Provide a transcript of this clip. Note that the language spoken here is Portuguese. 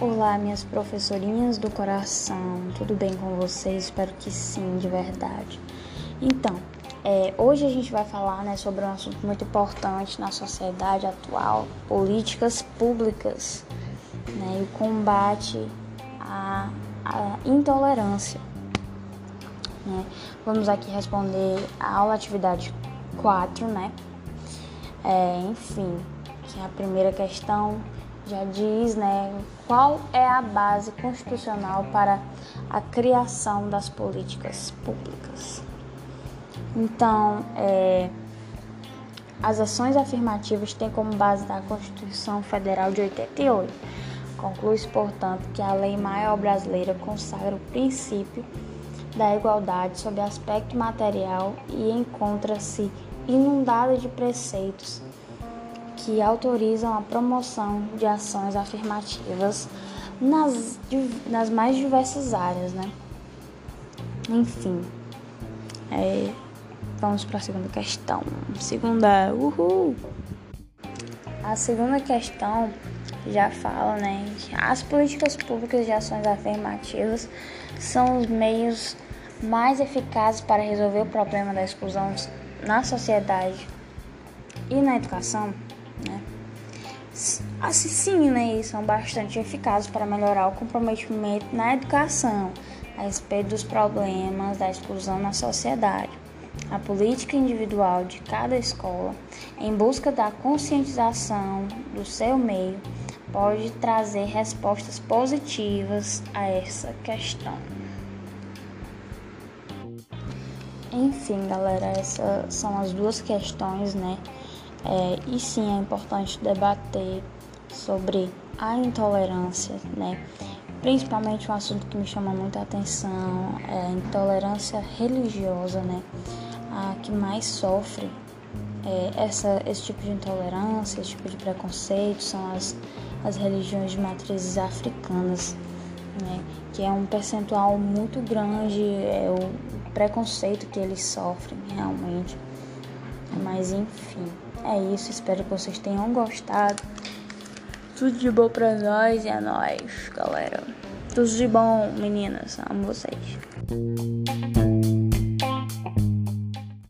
Olá, minhas professorinhas do coração, tudo bem com vocês? Espero que sim, de verdade. Então, é, hoje a gente vai falar né, sobre um assunto muito importante na sociedade atual: políticas públicas né, e o combate à, à intolerância. Né? Vamos aqui responder a aula atividade 4, né? É, enfim, que é a primeira questão já diz né, qual é a base constitucional para a criação das políticas públicas. Então, é, as ações afirmativas têm como base da Constituição Federal de 88. Conclui-se, portanto, que a lei maior brasileira consagra o princípio da igualdade sob aspecto material e encontra-se inundada de preceitos que autorizam a promoção de ações afirmativas nas, nas mais diversas áreas, né? Enfim, é, vamos para a segunda questão. Segunda, uhul! A segunda questão já fala, né, as políticas públicas de ações afirmativas são os meios mais eficazes para resolver o problema da exclusão na sociedade e na educação né? Assim, sim, né, são bastante eficazes para melhorar o comprometimento na educação a respeito dos problemas da exclusão na sociedade. A política individual de cada escola, em busca da conscientização do seu meio, pode trazer respostas positivas a essa questão. Enfim, galera, essas são as duas questões, né? É, e sim, é importante debater sobre a intolerância, né? Principalmente um assunto que me chama muita atenção é a intolerância religiosa, né? A que mais sofre é, essa, esse tipo de intolerância, esse tipo de preconceito são as, as religiões de matrizes africanas, né? Que é um percentual muito grande, é o preconceito que eles sofrem realmente. Mas enfim. É isso, espero que vocês tenham gostado. Tudo de bom pra nós e é nóis, galera. Tudo de bom, meninas. Amo vocês.